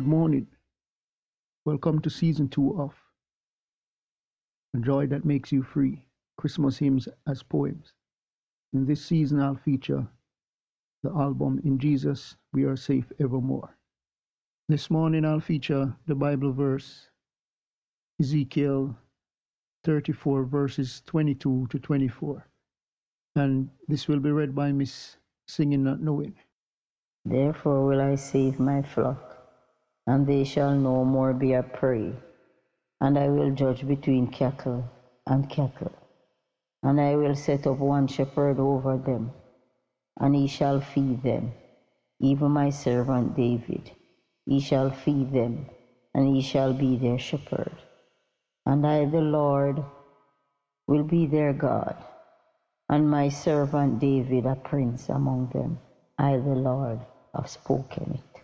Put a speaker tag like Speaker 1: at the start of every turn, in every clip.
Speaker 1: Good morning. Welcome to season two of A Joy That Makes You Free Christmas Hymns as Poems. In this season, I'll feature the album In Jesus We Are Safe Evermore. This morning, I'll feature the Bible verse Ezekiel 34, verses 22 to 24. And this will be read by Miss Singing Not Knowing.
Speaker 2: Therefore will I save my flock, and they shall no more be a prey. And I will judge between cattle and cattle. And I will set up one shepherd over them, and he shall feed them, even my servant David. He shall feed them, and he shall be their shepherd. And I, the Lord, will be their God, and my servant David a prince among them. I, the Lord, have spoken it.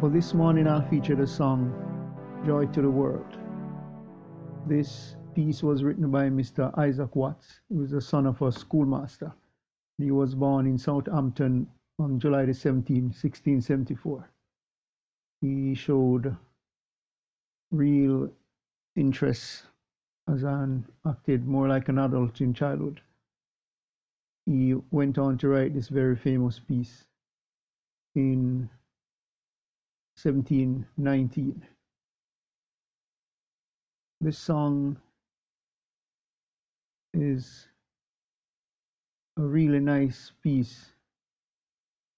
Speaker 1: For this morning, I'll feature the song Joy to the World. This piece was written by Mr. Isaac Watts, who is the son of a schoolmaster. He was born in Southampton on July the 17th, 1674. He showed real interest as an acted more like an adult in childhood. He went on to write this very famous piece in 1719. This song is a really nice piece.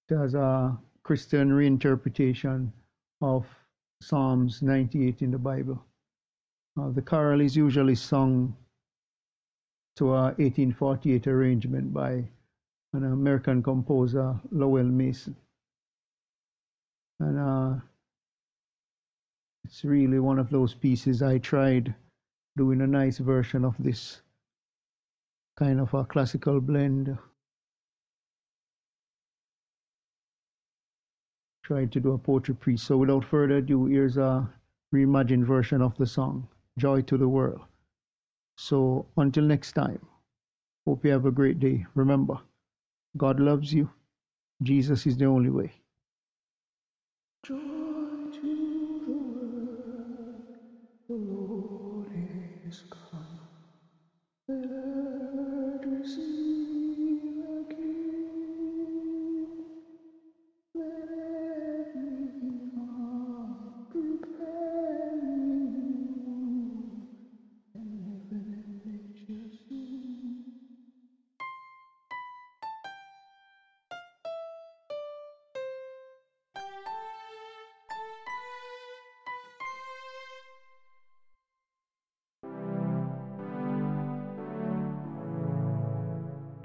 Speaker 1: It has a Christian reinterpretation of Psalms 98 in the Bible. Uh, the choral is usually sung to a 1848 arrangement by an American composer, Lowell Mason. And uh, it's really one of those pieces I tried doing a nice version of this kind of a classical blend. Tried to do a poetry piece. So without further ado, here's a reimagined version of the song, Joy to the World. So until next time, hope you have a great day. Remember, God loves you. Jesus is the only way. Joy to the Lord is come. Let earth receive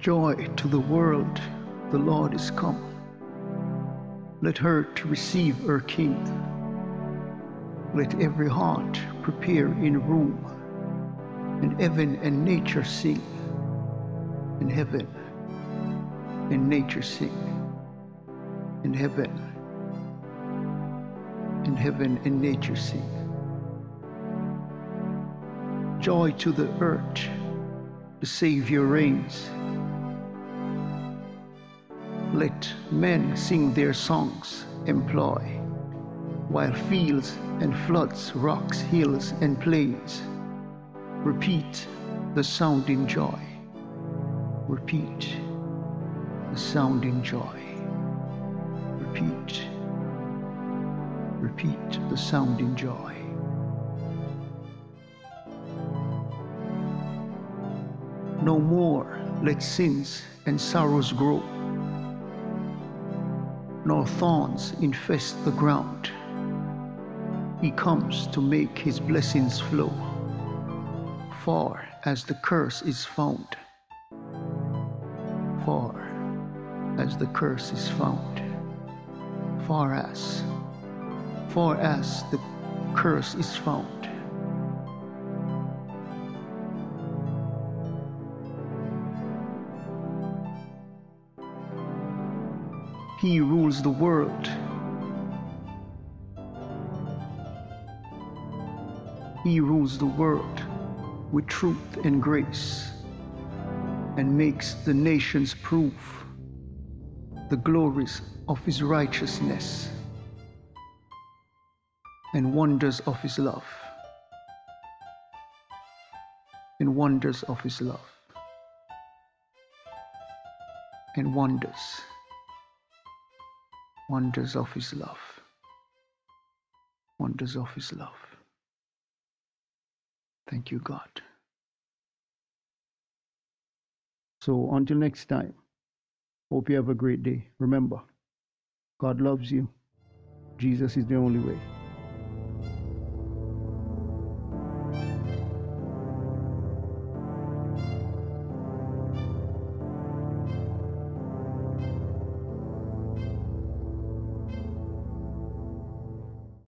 Speaker 1: Joy to the world, the Lord is come. Let her to receive her King. Let every heart prepare in room, and heaven and nature sing. In heaven and nature sing. In heaven, in heaven and nature sing. Joy to the earth, the Savior reigns. Let men sing their songs, employ, while fields and floods, rocks, hills, and plains repeat the sounding joy. Repeat the sounding joy. Repeat, repeat the sounding joy. No more let sins and sorrows grow nor thorns infest the ground. He comes to make his blessings flow, far as the curse is found. Far as the curse is found. Far as, far as the curse is found. He rules the world. He rules the world with truth and grace and makes the nations prove the glories of his righteousness and wonders of his love. And wonders of his love. And wonders. Wonders of his love. Wonders of his love. Thank you, God. So until next time, hope you have a great day. Remember, God loves you. Jesus is the only way.